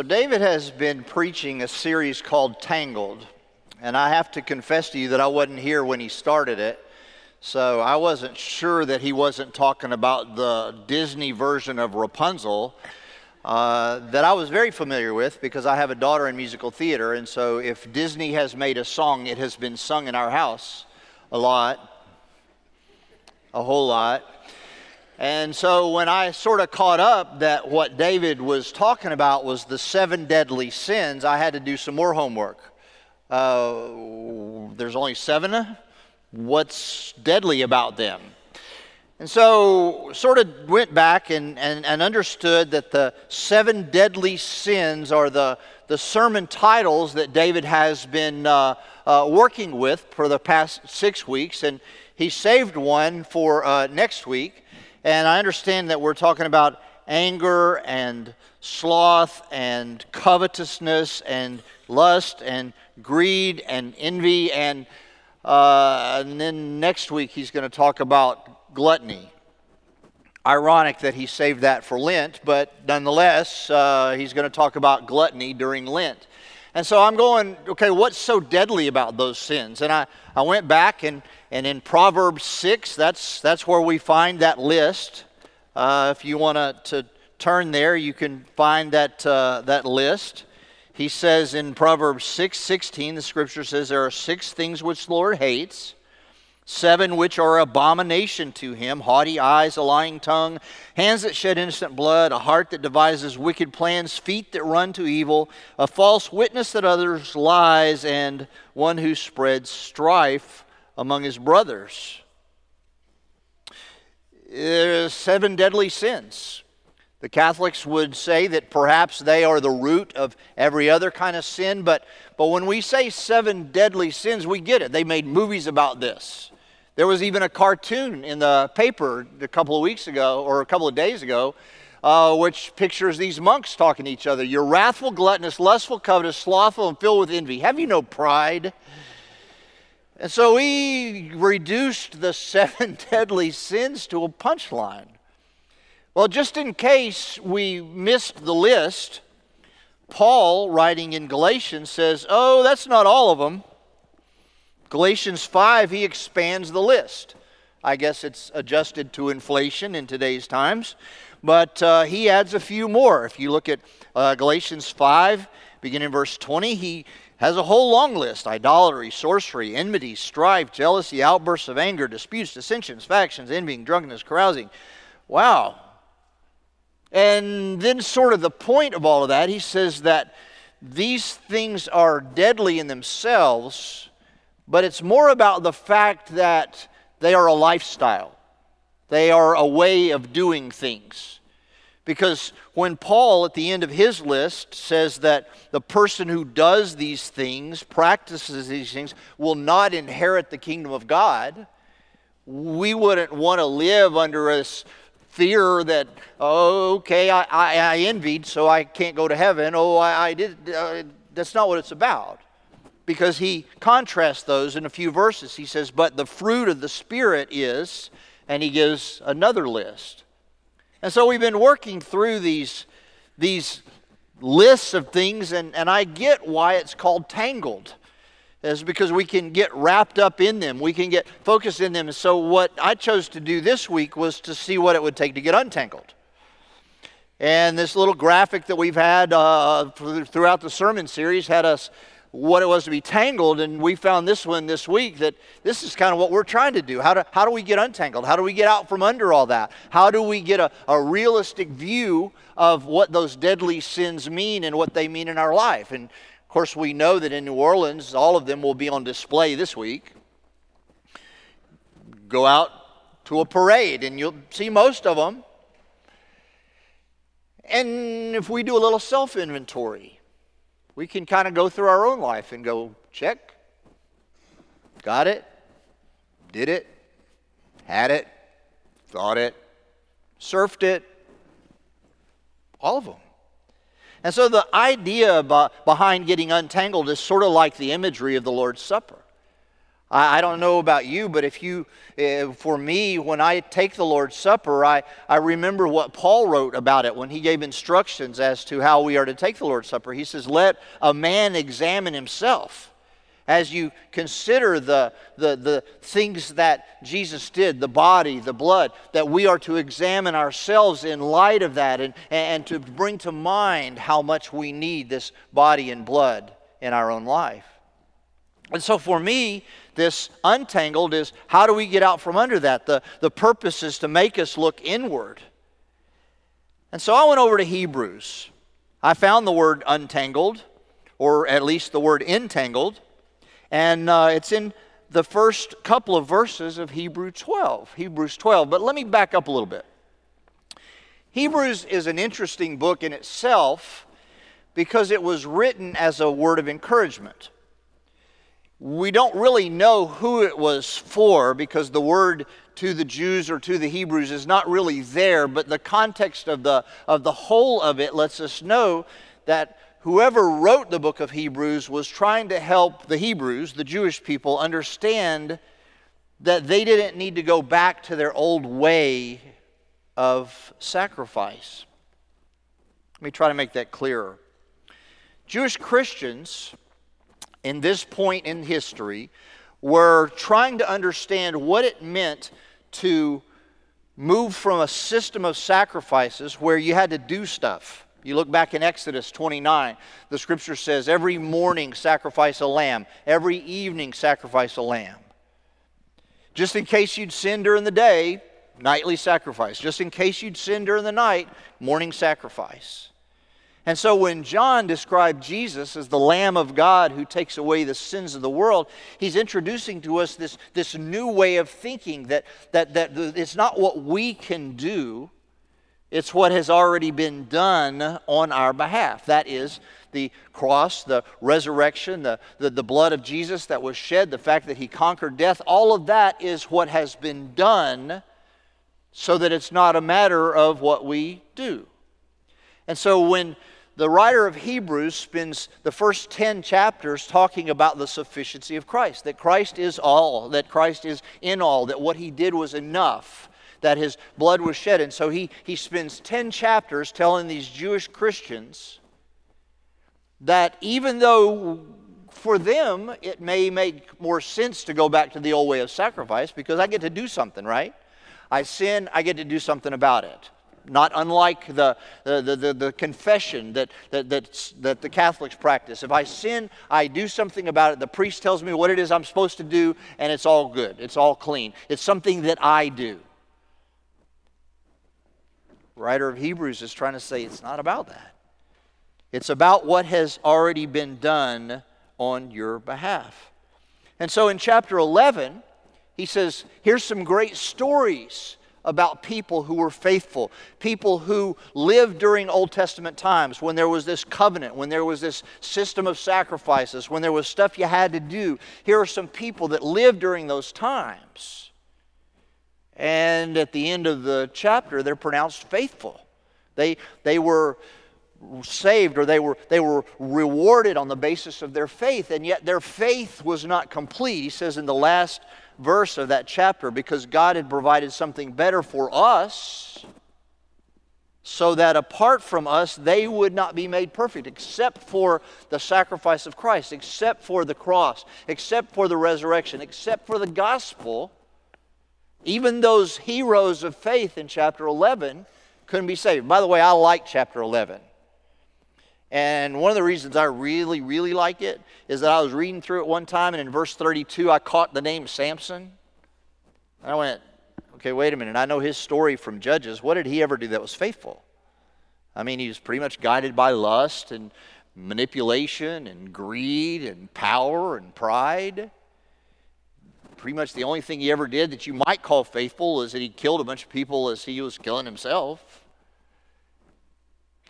So, David has been preaching a series called Tangled, and I have to confess to you that I wasn't here when he started it. So, I wasn't sure that he wasn't talking about the Disney version of Rapunzel uh, that I was very familiar with because I have a daughter in musical theater. And so, if Disney has made a song, it has been sung in our house a lot, a whole lot. And so when I sort of caught up that what David was talking about was the seven deadly sins, I had to do some more homework. Uh, there's only seven. What's deadly about them? And so, sort of went back and, and, and understood that the seven deadly sins are the, the sermon titles that David has been uh, uh, working with for the past six weeks. And he saved one for uh, next week. And I understand that we're talking about anger and sloth and covetousness and lust and greed and envy. And, uh, and then next week he's going to talk about gluttony. Ironic that he saved that for Lent, but nonetheless, uh, he's going to talk about gluttony during Lent. And so I'm going, okay, what's so deadly about those sins? And I, I went back and and in Proverbs 6, that's, that's where we find that list. Uh, if you want to turn there, you can find that, uh, that list. He says in Proverbs 6 16, the scripture says, There are six things which the Lord hates, seven which are abomination to him haughty eyes, a lying tongue, hands that shed innocent blood, a heart that devises wicked plans, feet that run to evil, a false witness that others lies, and one who spreads strife among his brothers. There's seven deadly sins. The Catholics would say that perhaps they are the root of every other kind of sin, but, but when we say seven deadly sins, we get it. They made movies about this. There was even a cartoon in the paper a couple of weeks ago, or a couple of days ago, uh, which pictures these monks talking to each other. You're wrathful, gluttonous, lustful, covetous, slothful, and filled with envy. Have you no pride? And so we reduced the seven deadly sins to a punchline. Well, just in case we missed the list, Paul, writing in Galatians, says, Oh, that's not all of them. Galatians 5, he expands the list. I guess it's adjusted to inflation in today's times. But uh, he adds a few more. If you look at uh, Galatians 5, beginning in verse 20, he has a whole long list idolatry, sorcery, enmity, strife, jealousy, outbursts of anger, disputes, dissensions, factions, envying, drunkenness, carousing. Wow. And then, sort of, the point of all of that, he says that these things are deadly in themselves, but it's more about the fact that they are a lifestyle, they are a way of doing things. Because when Paul, at the end of his list, says that the person who does these things, practices these things, will not inherit the kingdom of God, we wouldn't want to live under this fear that, oh, okay, I, I, I envied, so I can't go to heaven. Oh, I, I did. Uh, that's not what it's about. Because he contrasts those in a few verses. He says, but the fruit of the Spirit is, and he gives another list. And so we've been working through these, these lists of things, and, and I get why it's called tangled. Is because we can get wrapped up in them. We can get focused in them. And so, what I chose to do this week was to see what it would take to get untangled. And this little graphic that we've had uh, throughout the sermon series had us what it was to be tangled. And we found this one this week that this is kind of what we're trying to do. How do, how do we get untangled? How do we get out from under all that? How do we get a, a realistic view of what those deadly sins mean and what they mean in our life? And of course, we know that in New Orleans, all of them will be on display this week. Go out to a parade and you'll see most of them. And if we do a little self inventory, we can kind of go through our own life and go, check, got it, did it, had it, thought it, surfed it, all of them. And so the idea behind getting untangled is sort of like the imagery of the Lord's Supper. I, don't know about you, but if you, uh, for me, when I take the Lord's Supper, I, I remember what Paul wrote about it when he gave instructions as to how we are to take the Lord's Supper. He says, Let a man examine himself as you consider the, the, the things that Jesus did, the body, the blood, that we are to examine ourselves in light of that and, and to bring to mind how much we need this body and blood in our own life. And so for me, this untangled is how do we get out from under that? The, the purpose is to make us look inward. And so I went over to Hebrews. I found the word untangled, or at least the word entangled, and uh, it's in the first couple of verses of Hebrews 12. Hebrews 12. But let me back up a little bit. Hebrews is an interesting book in itself because it was written as a word of encouragement. We don't really know who it was for because the word to the Jews or to the Hebrews is not really there, but the context of the, of the whole of it lets us know that whoever wrote the book of Hebrews was trying to help the Hebrews, the Jewish people, understand that they didn't need to go back to their old way of sacrifice. Let me try to make that clearer. Jewish Christians in this point in history were trying to understand what it meant to move from a system of sacrifices where you had to do stuff. You look back in Exodus 29, the scripture says, Every morning sacrifice a lamb, every evening sacrifice a lamb. Just in case you'd sin during the day, nightly sacrifice. Just in case you'd sin during the night, morning sacrifice. And so when John described Jesus as the Lamb of God who takes away the sins of the world, he's introducing to us this, this new way of thinking that, that, that it's not what we can do, it's what has already been done on our behalf. That is the cross, the resurrection, the, the, the blood of Jesus that was shed, the fact that he conquered death. All of that is what has been done so that it's not a matter of what we do. And so when the writer of Hebrews spends the first 10 chapters talking about the sufficiency of Christ, that Christ is all, that Christ is in all, that what he did was enough, that his blood was shed. And so he, he spends 10 chapters telling these Jewish Christians that even though for them it may make more sense to go back to the old way of sacrifice because I get to do something, right? I sin, I get to do something about it not unlike the, the, the, the, confession that, that, that, that the Catholics practice. If I sin, I do something about it. The priest tells me what it is I'm supposed to do, and it's all good. It's all clean. It's something that I do. writer of Hebrews is trying to say it's not about that. It's about what has already been done on your behalf. And so in chapter 11, he says, here's some great stories about people who were faithful, people who lived during Old Testament times when there was this covenant, when there was this system of sacrifices, when there was stuff you had to do. Here are some people that lived during those times. And at the end of the chapter, they're pronounced faithful. They, they were saved or they were, they were rewarded on the basis of their faith, and yet their faith was not complete. He says in the last verse of that chapter because God had provided something better for us so that apart from us, they would not be made perfect, except for the sacrifice of Christ, except for the cross, except for the resurrection, except for the gospel. Even those heroes of faith in chapter 11 couldn't be saved. By the way, I like chapter 11. And one of the reasons I really, really like it is that I was reading through it one time, and in verse 32, I caught the name Samson. And I went, okay, wait a minute. I know his story from Judges. What did he ever do that was faithful? I mean, he was pretty much guided by lust and manipulation and greed and power and pride. Pretty much the only thing he ever did that you might call faithful is that he killed a bunch of people as he was killing himself.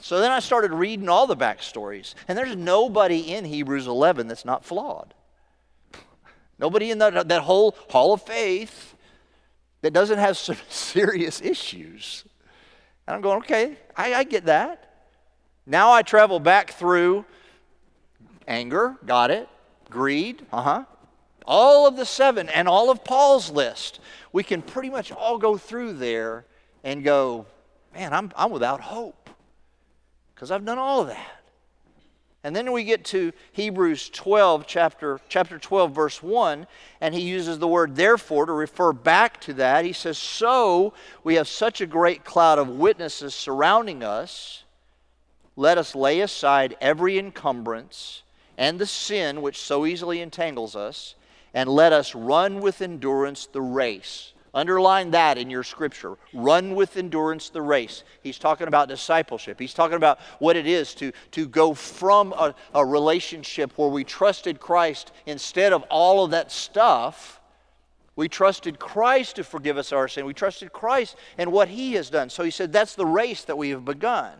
So then I started reading all the backstories, and there's nobody in Hebrews 11 that's not flawed. Nobody in that, that whole hall of faith that doesn't have some serious issues. And I'm going, okay, I, I get that. Now I travel back through anger, got it. Greed, uh huh. all of the seven and all of Paul's list, we can pretty much all go through there and go, man, I'm, I'm without hope because I've done all of that. And then we get to Hebrews 12, chapter, chapter 12, verse 1, and he uses the word therefore to refer back to that. He says, So we have such a great cloud of witnesses surrounding us. Let us lay aside every encumbrance and the sin which so easily entangles us, and let us run with endurance the race Underline that in your scripture. Run with endurance the race. He's talking about discipleship. He's talking about what it is to, to go from a, a relationship where we trusted Christ instead of all of that stuff. We trusted Christ to forgive us our sin. We trusted Christ and what He has done. So He said, That's the race that we have begun.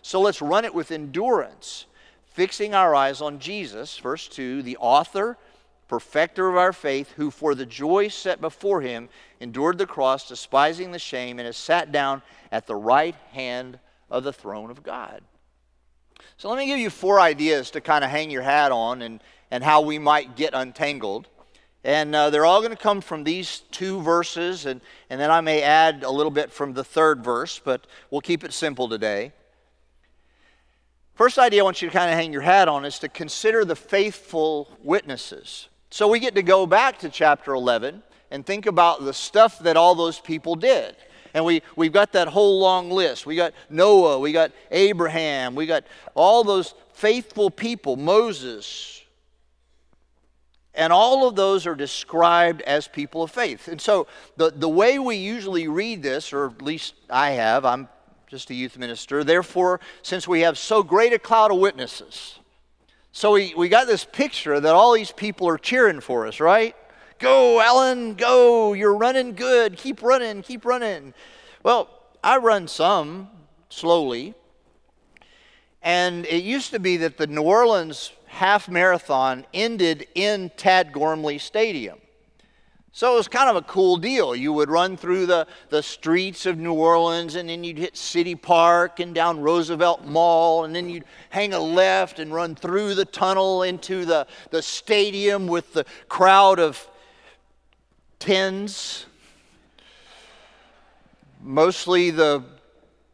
So let's run it with endurance, fixing our eyes on Jesus, verse 2, the author perfecter of our faith, who for the joy set before him endured the cross, despising the shame, and has sat down at the right hand of the throne of God. So let me give you four ideas to kind of hang your hat on and, and how we might get untangled. And uh, they're all going to come from these two verses, and, and then I may add a little bit from the third verse, but we'll keep it simple today. First idea I want you to kind of hang your hat on is to consider the faithful witnesses. So we get to go back to chapter 11 and think about the stuff that all those people did. And we, we've got that whole long list. We got Noah, we got Abraham, we got all those faithful people, Moses. And all of those are described as people of faith. And so the, the way we usually read this, or at least I have, I'm just a youth minister, therefore, since we have so great a cloud of witnesses, so we, we got this picture that all these people are cheering for us, right? Go, Alan, go. You're running good. Keep running, keep running. Well, I run some slowly. And it used to be that the New Orleans half marathon ended in Tad Gormley Stadium. So it was kind of a cool deal. You would run through the, the streets of New Orleans, and then you'd hit City Park and down Roosevelt Mall, and then you'd hang a left and run through the tunnel into the, the stadium with the crowd of tens. Mostly the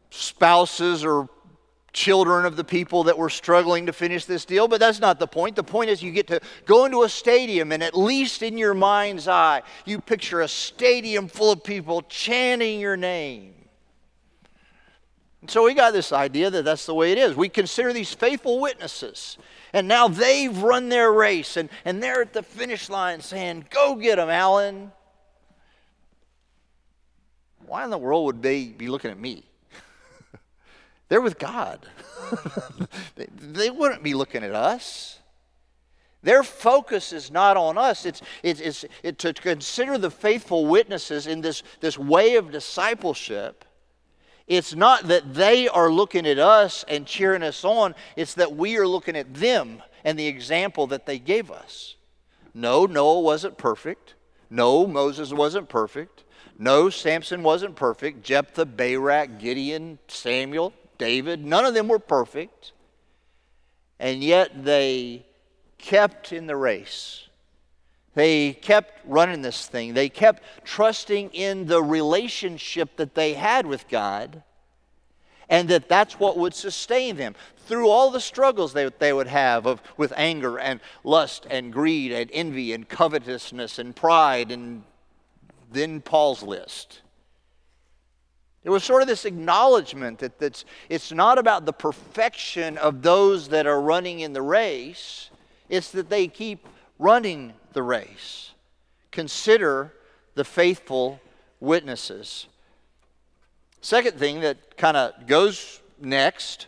spouses or children of the people that were struggling to finish this deal, but that's not the point. The point is you get to go into a stadium, and at least in your mind's eye, you picture a stadium full of people chanting your name. And so we got this idea that that's the way it is. We consider these faithful witnesses. And now they've run their race and, and they're at the finish line saying, Go get them, Alan. Why in the world would they be looking at me? They're with God. they, they wouldn't be looking at us. Their focus is not on us. It's, it's, it's it, to consider the faithful witnesses in this, this way of discipleship. It's not that they are looking at us and cheering us on, it's that we are looking at them and the example that they gave us. No, Noah wasn't perfect. No, Moses wasn't perfect. No, Samson wasn't perfect. Jephthah, Barak, Gideon, Samuel, David. None of them were perfect. And yet they kept in the race. They kept running this thing. They kept trusting in the relationship that they had with God and that that's what would sustain them through all the struggles that they would have of, with anger and lust and greed and envy and covetousness and pride and then Paul's list. There was sort of this acknowledgement that that's, it's not about the perfection of those that are running in the race, it's that they keep running the race. Consider the faithful witnesses. Second thing that kind of goes next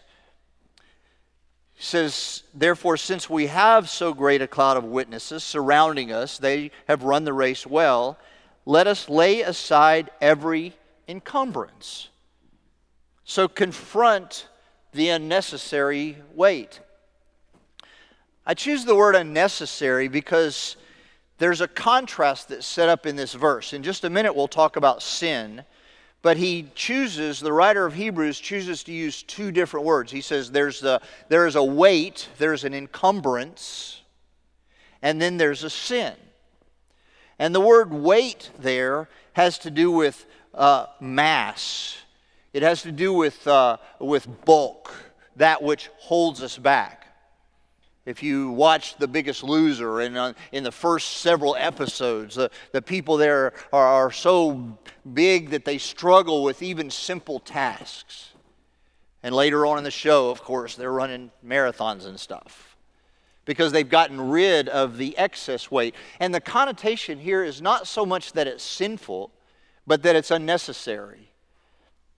says, Therefore, since we have so great a cloud of witnesses surrounding us, they have run the race well, let us lay aside every encumbrance. So confront the unnecessary weight. I choose the word unnecessary because there's a contrast that's set up in this verse. In just a minute, we'll talk about sin. But he chooses, the writer of Hebrews chooses to use two different words. He says there's the, there is a weight, there's an encumbrance, and then there's a sin. And the word weight there has to do with uh, mass, it has to do with, uh, with bulk, that which holds us back. If you watch The Biggest Loser, and uh, in the first several episodes, uh, the people there are, are so big that they struggle with even simple tasks. And later on in the show, of course, they're running marathons and stuff because they've gotten rid of the excess weight. And the connotation here is not so much that it's sinful, but that it's unnecessary.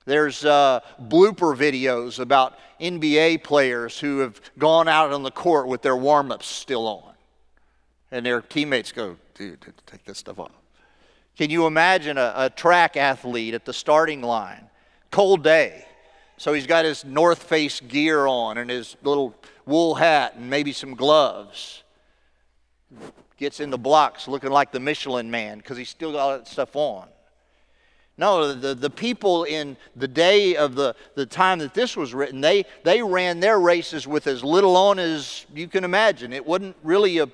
There's uh, blooper videos about NBA players who have gone out on the court with their warm ups still on. And their teammates go, dude, take this stuff off. Can you imagine a, a track athlete at the starting line? Cold day. So he's got his North Face gear on and his little wool hat and maybe some gloves. Gets in the blocks looking like the Michelin man because he's still got all that stuff on. No, the, the people in the day of the, the time that this was written, they, they ran their races with as little on as you can imagine. It wasn't really a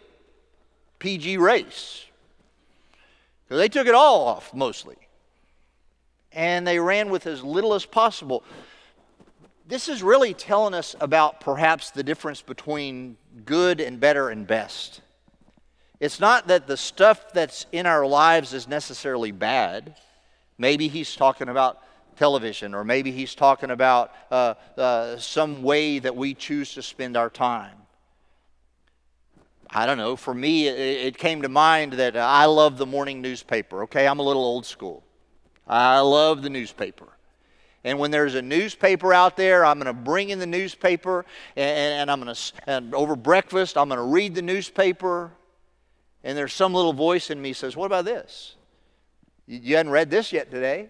PG race. Because they took it all off mostly. And they ran with as little as possible. This is really telling us about perhaps the difference between good and better and best. It's not that the stuff that's in our lives is necessarily bad. Maybe he's talking about television, or maybe he's talking about uh, uh, some way that we choose to spend our time. I don't know. For me, it, it came to mind that I love the morning newspaper. Okay, I'm a little old school. I love the newspaper. And when there's a newspaper out there, I'm going to bring in the newspaper, and, and I'm going to, and over breakfast, I'm going to read the newspaper. And there's some little voice in me says, "What about this?" You hadn't read this yet today.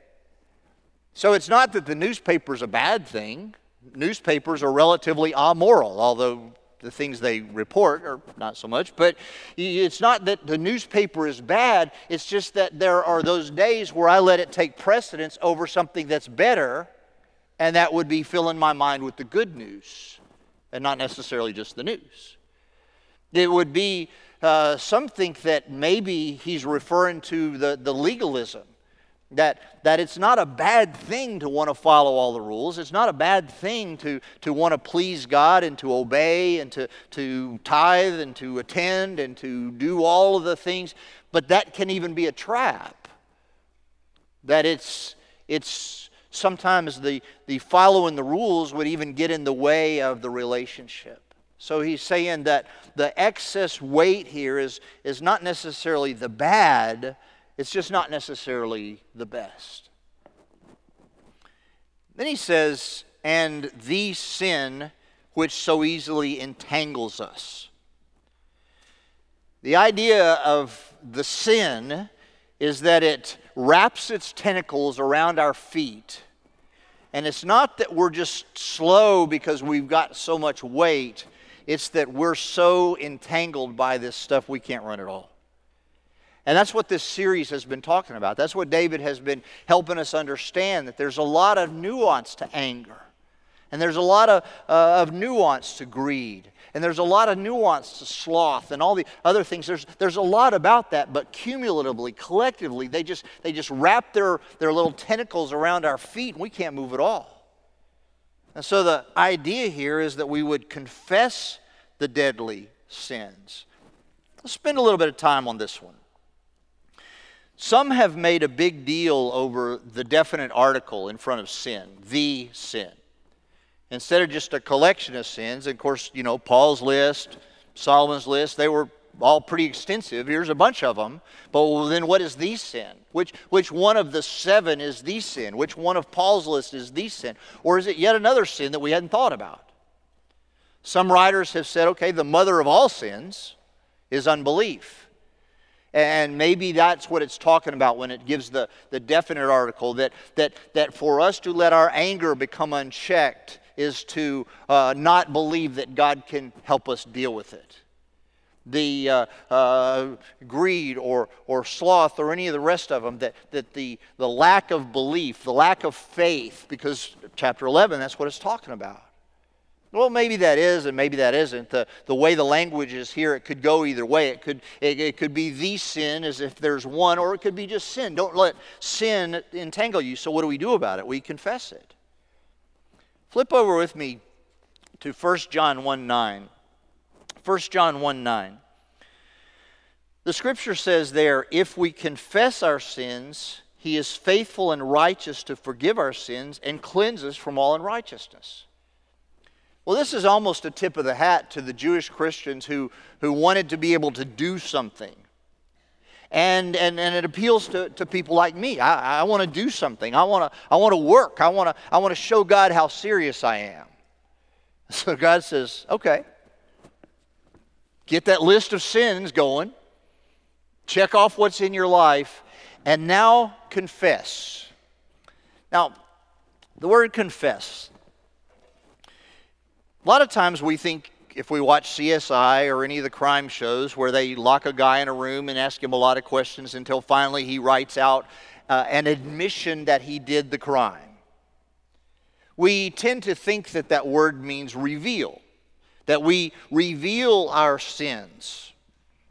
So it's not that the newspaper is a bad thing. Newspapers are relatively amoral, although the things they report are not so much. But it's not that the newspaper is bad, it's just that there are those days where I let it take precedence over something that's better, and that would be filling my mind with the good news and not necessarily just the news. It would be uh, some think that maybe he's referring to the, the legalism. That, that it's not a bad thing to want to follow all the rules. It's not a bad thing to, to want to please God and to obey and to, to tithe and to attend and to do all of the things. But that can even be a trap. That it's, it's sometimes the, the following the rules would even get in the way of the relationship. So he's saying that the excess weight here is, is not necessarily the bad, it's just not necessarily the best. Then he says, and the sin which so easily entangles us. The idea of the sin is that it wraps its tentacles around our feet. And it's not that we're just slow because we've got so much weight, it's that we're so entangled by this stuff we can't run at all. And that's what this series has been talking about. That's what David has been helping us understand that there's a lot of nuance to anger. And there's a lot of, uh, of nuance to greed. And there's a lot of nuance to sloth and all the other things. There's, there's a lot about that, but cumulatively, collectively, they just, they just wrap their, their little tentacles around our feet and we can't move at all. And so the idea here is that we would confess the deadly sins. Let's spend a little bit of time on this one. Some have made a big deal over the definite article in front of sin, the sin. Instead of just a collection of sins, and of course, you know, Paul's list, Solomon's list, they were all pretty extensive. Here's a bunch of them. But then what is the sin? Which, which one of the seven is the sin? Which one of Paul's list is the sin? Or is it yet another sin that we hadn't thought about? Some writers have said, okay, the mother of all sins is unbelief. And maybe that's what it's talking about when it gives the, the definite article that, that, that for us to let our anger become unchecked is to uh, not believe that God can help us deal with it the uh, uh, greed or, or sloth or any of the rest of them, that, that the, the lack of belief, the lack of faith, because chapter 11, that's what it's talking about. Well, maybe that is, and maybe that isn't. The, the way the language is here, it could go either way. It could, it, it could be the sin as if there's one, or it could be just sin. Don't let sin entangle you. So, what do we do about it? We confess it. Flip over with me to 1 John 1 9. 1 John 1 9. The scripture says there, if we confess our sins, he is faithful and righteous to forgive our sins and cleanse us from all unrighteousness. Well, this is almost a tip of the hat to the Jewish Christians who, who wanted to be able to do something. And, and, and it appeals to, to people like me. I, I want to do something. I want to I wanna work. I want to I wanna show God how serious I am. So God says, okay, get that list of sins going, check off what's in your life, and now confess. Now, the word confess, a lot of times we think if we watch CSI or any of the crime shows where they lock a guy in a room and ask him a lot of questions until finally he writes out uh, an admission that he did the crime. We tend to think that that word means reveal, that we reveal our sins.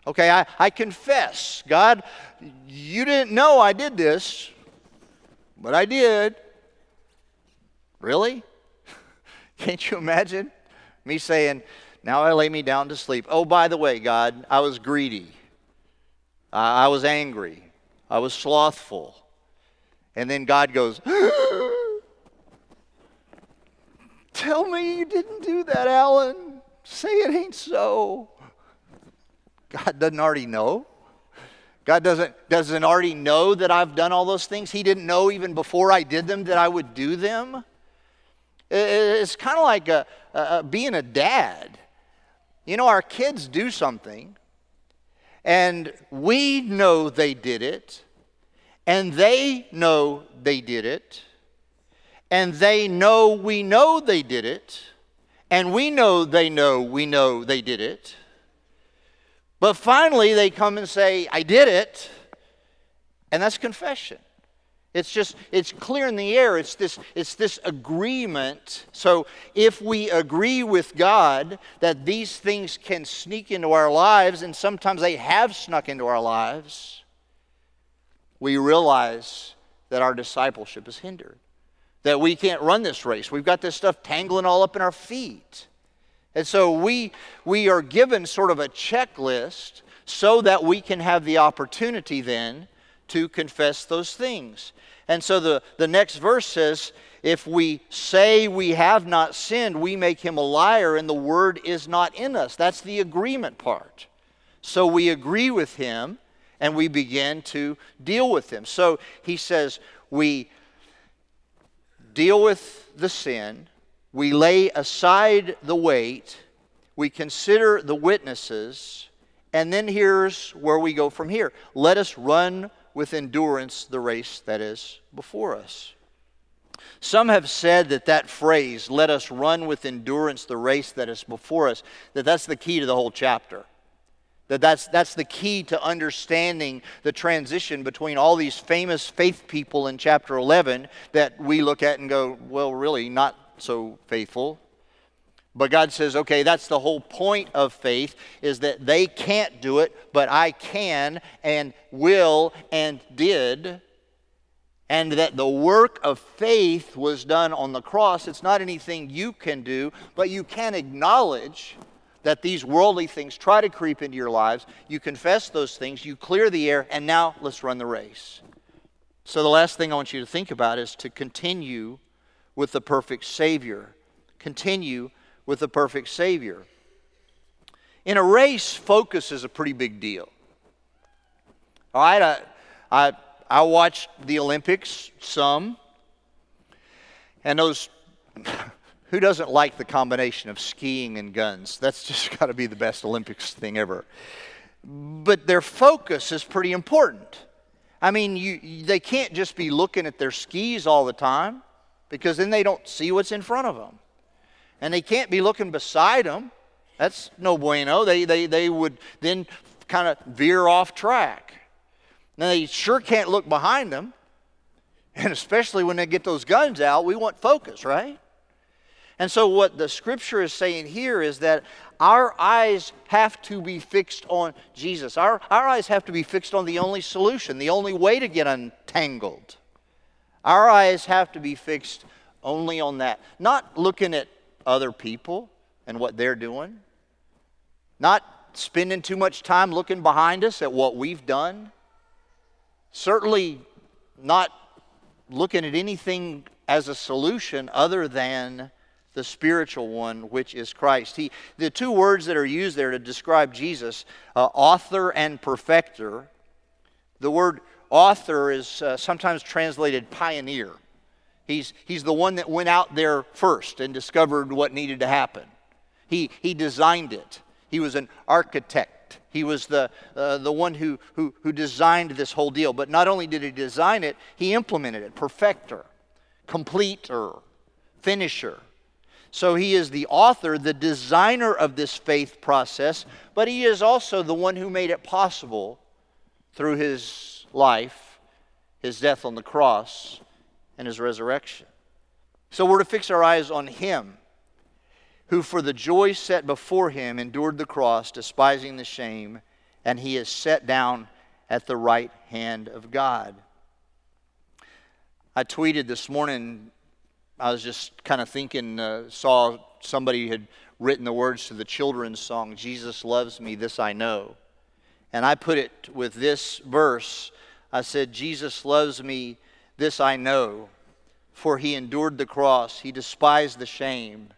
Okay, I, I confess, God, you didn't know I did this, but I did. Really? Can't you imagine? Me saying, Now I lay me down to sleep. Oh, by the way, God, I was greedy. I was angry. I was slothful. And then God goes, Tell me you didn't do that, Alan. Say it ain't so. God doesn't already know. God doesn't, doesn't already know that I've done all those things. He didn't know even before I did them that I would do them. It's kind of like a, a, being a dad. You know, our kids do something, and we know they did it, and they know they did it, and they know we know they did it, and we know they know we know they did it. But finally, they come and say, I did it, and that's confession. It's just, it's clear in the air. It's this, it's this agreement. So if we agree with God that these things can sneak into our lives, and sometimes they have snuck into our lives, we realize that our discipleship is hindered. That we can't run this race. We've got this stuff tangling all up in our feet. And so we, we are given sort of a checklist so that we can have the opportunity then to confess those things. And so the, the next verse says, If we say we have not sinned, we make him a liar, and the word is not in us. That's the agreement part. So we agree with him and we begin to deal with him. So he says, We deal with the sin, we lay aside the weight, we consider the witnesses, and then here's where we go from here. Let us run with endurance the race that is before us. Some have said that that phrase, let us run with endurance the race that is before us, that that's the key to the whole chapter. That that's, that's the key to understanding the transition between all these famous faith people in chapter 11 that we look at and go, well, really, not so faithful. But God says, okay, that's the whole point of faith is that they can't do it, but I can and will and did. And that the work of faith was done on the cross. It's not anything you can do, but you can acknowledge that these worldly things try to creep into your lives. You confess those things, you clear the air, and now let's run the race. So, the last thing I want you to think about is to continue with the perfect Savior. Continue with the perfect Savior. In a race, focus is a pretty big deal. All right, I, I, I watched the Olympics some, and those, who doesn't like the combination of skiing and guns? That's just got to be the best Olympics thing ever. But their focus is pretty important. I mean, you, they can't just be looking at their skis all the time because then they don't see what's in front of them and they can't be looking beside them. That's no bueno. They, they, they would then kind of veer off track. Now, they sure can't look behind them. And especially when they get those guns out, we want focus, right? And so, what the scripture is saying here is that our eyes have to be fixed on Jesus. Our, our eyes have to be fixed on the only solution, the only way to get untangled. Our eyes have to be fixed only on that. Not looking at other people and what they're doing, not spending too much time looking behind us at what we've done, certainly not looking at anything as a solution other than the spiritual one, which is Christ. He, the two words that are used there to describe Jesus, uh, author and perfecter, the word author is uh, sometimes translated pioneer. He's, he's the one that went out there first and discovered what needed to happen. He, he designed it. He was an architect. He was the, uh, the one who, who, who designed this whole deal. But not only did he design it, he implemented it. Perfecter, completer, finisher. So he is the author, the designer of this faith process, but he is also the one who made it possible through his life, his death on the cross, and his resurrection. So we're to fix our eyes on him, who for the joy set before him endured the cross, despising the shame, and he is set down at the right hand of God. I tweeted this morning I was just kind of thinking, uh, saw somebody had written the words to the children's song, Jesus Loves Me, This I Know. And I put it with this verse I said, Jesus loves me, this I know, for he endured the cross, he despised the shame,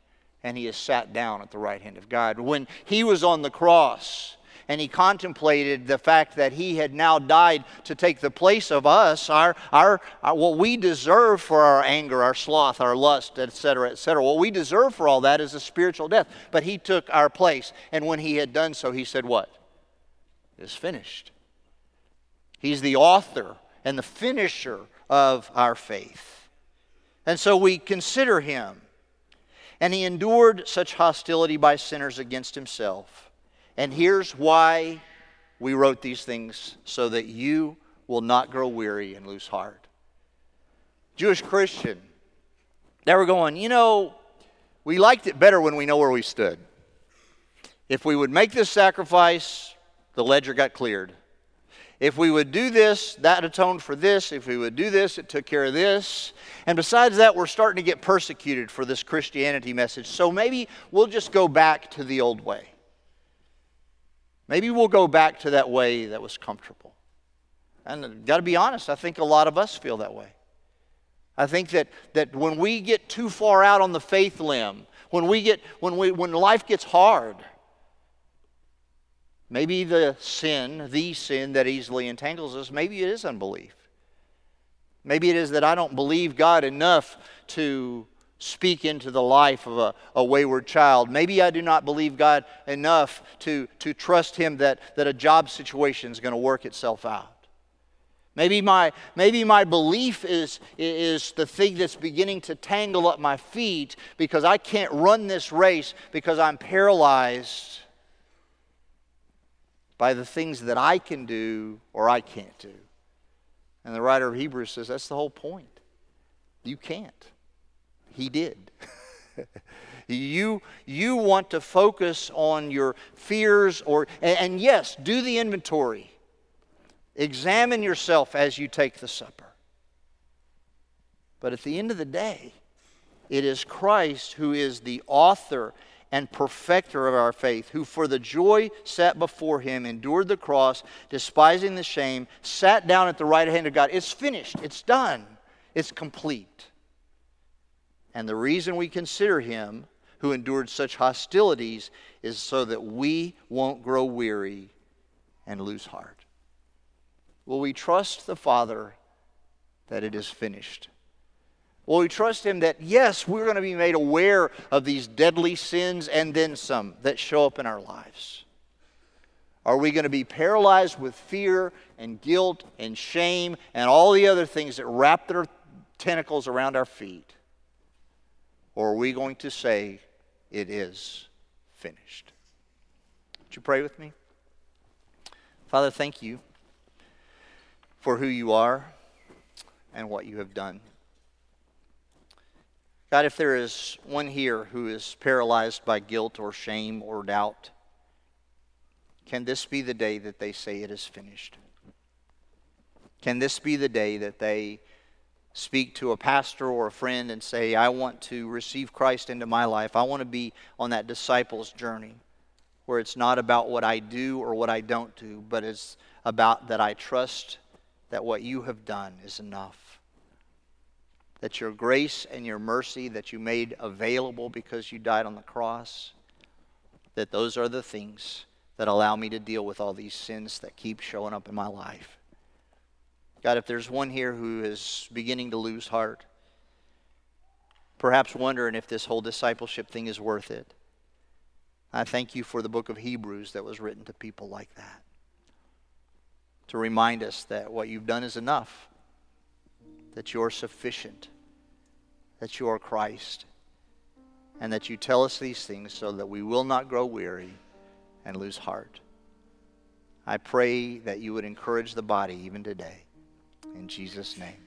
and he has sat down at the right hand of God. When he was on the cross, and he contemplated the fact that he had now died to take the place of us, our, our, our, what we deserve for our anger, our sloth, our lust, etc., etc. What we deserve for all that is a spiritual death. But he took our place, and when he had done so, he said, What? It's finished. He's the author and the finisher of our faith. And so we consider him. And he endured such hostility by sinners against himself and here's why we wrote these things so that you will not grow weary and lose heart. Jewish Christian, they were going, you know, we liked it better when we know where we stood. If we would make this sacrifice, the ledger got cleared. If we would do this, that atoned for this. If we would do this, it took care of this. And besides that, we're starting to get persecuted for this Christianity message. So maybe we'll just go back to the old way. Maybe we'll go back to that way that was comfortable. And got to be honest, I think a lot of us feel that way. I think that, that when we get too far out on the faith limb, when, we get, when, we, when life gets hard, maybe the sin, the sin that easily entangles us, maybe it is unbelief. Maybe it is that I don't believe God enough to speak into the life of a, a, wayward child. Maybe I do not believe God enough to, to trust Him that, that a job situation is going to work itself out. Maybe my, maybe my belief is, is the thing that's beginning to tangle up my feet because I can't run this race because I'm paralyzed by the things that I can do or I can't do. And the writer of Hebrews says that's the whole point. You can't. He did. you, you want to focus on your fears, or, and, and yes, do the inventory. Examine yourself as you take the supper. But at the end of the day, it is Christ who is the author and perfecter of our faith, who for the joy set before him endured the cross, despising the shame, sat down at the right hand of God. It's finished, it's done, it's complete. And the reason we consider him who endured such hostilities is so that we won't grow weary and lose heart. Will we trust the Father that it is finished? Will we trust Him that, yes, we're going to be made aware of these deadly sins and then some that show up in our lives? Are we going to be paralyzed with fear and guilt and shame and all the other things that wrap their tentacles around our feet? Or are we going to say, it is finished? Would you pray with me? Father, thank you for who you are and what you have done. God, if there is one here who is paralyzed by guilt or shame or doubt, can this be the day that they say it is finished? Can this be the day that they speak to a pastor or a friend and say, I want to receive Christ into my life? I want to be on that disciples' journey where it's not about what I do or what I don't do, but it's about that I trust that what you have done is enough. That your grace and your mercy that you made available because you died on the cross, that those are the things that allow me to deal with all these sins that keep showing up in my life. God, if there's one here who is beginning to lose heart, perhaps wondering if this whole discipleship thing is worth it, I thank you for the book of Hebrews that was written to people like that. To remind us that what you've done is enough, that you're sufficient, that you are Christ, and that you tell us these things so that we will not grow weary and lose heart. I pray that you would encourage the body even today. In Jesus' name.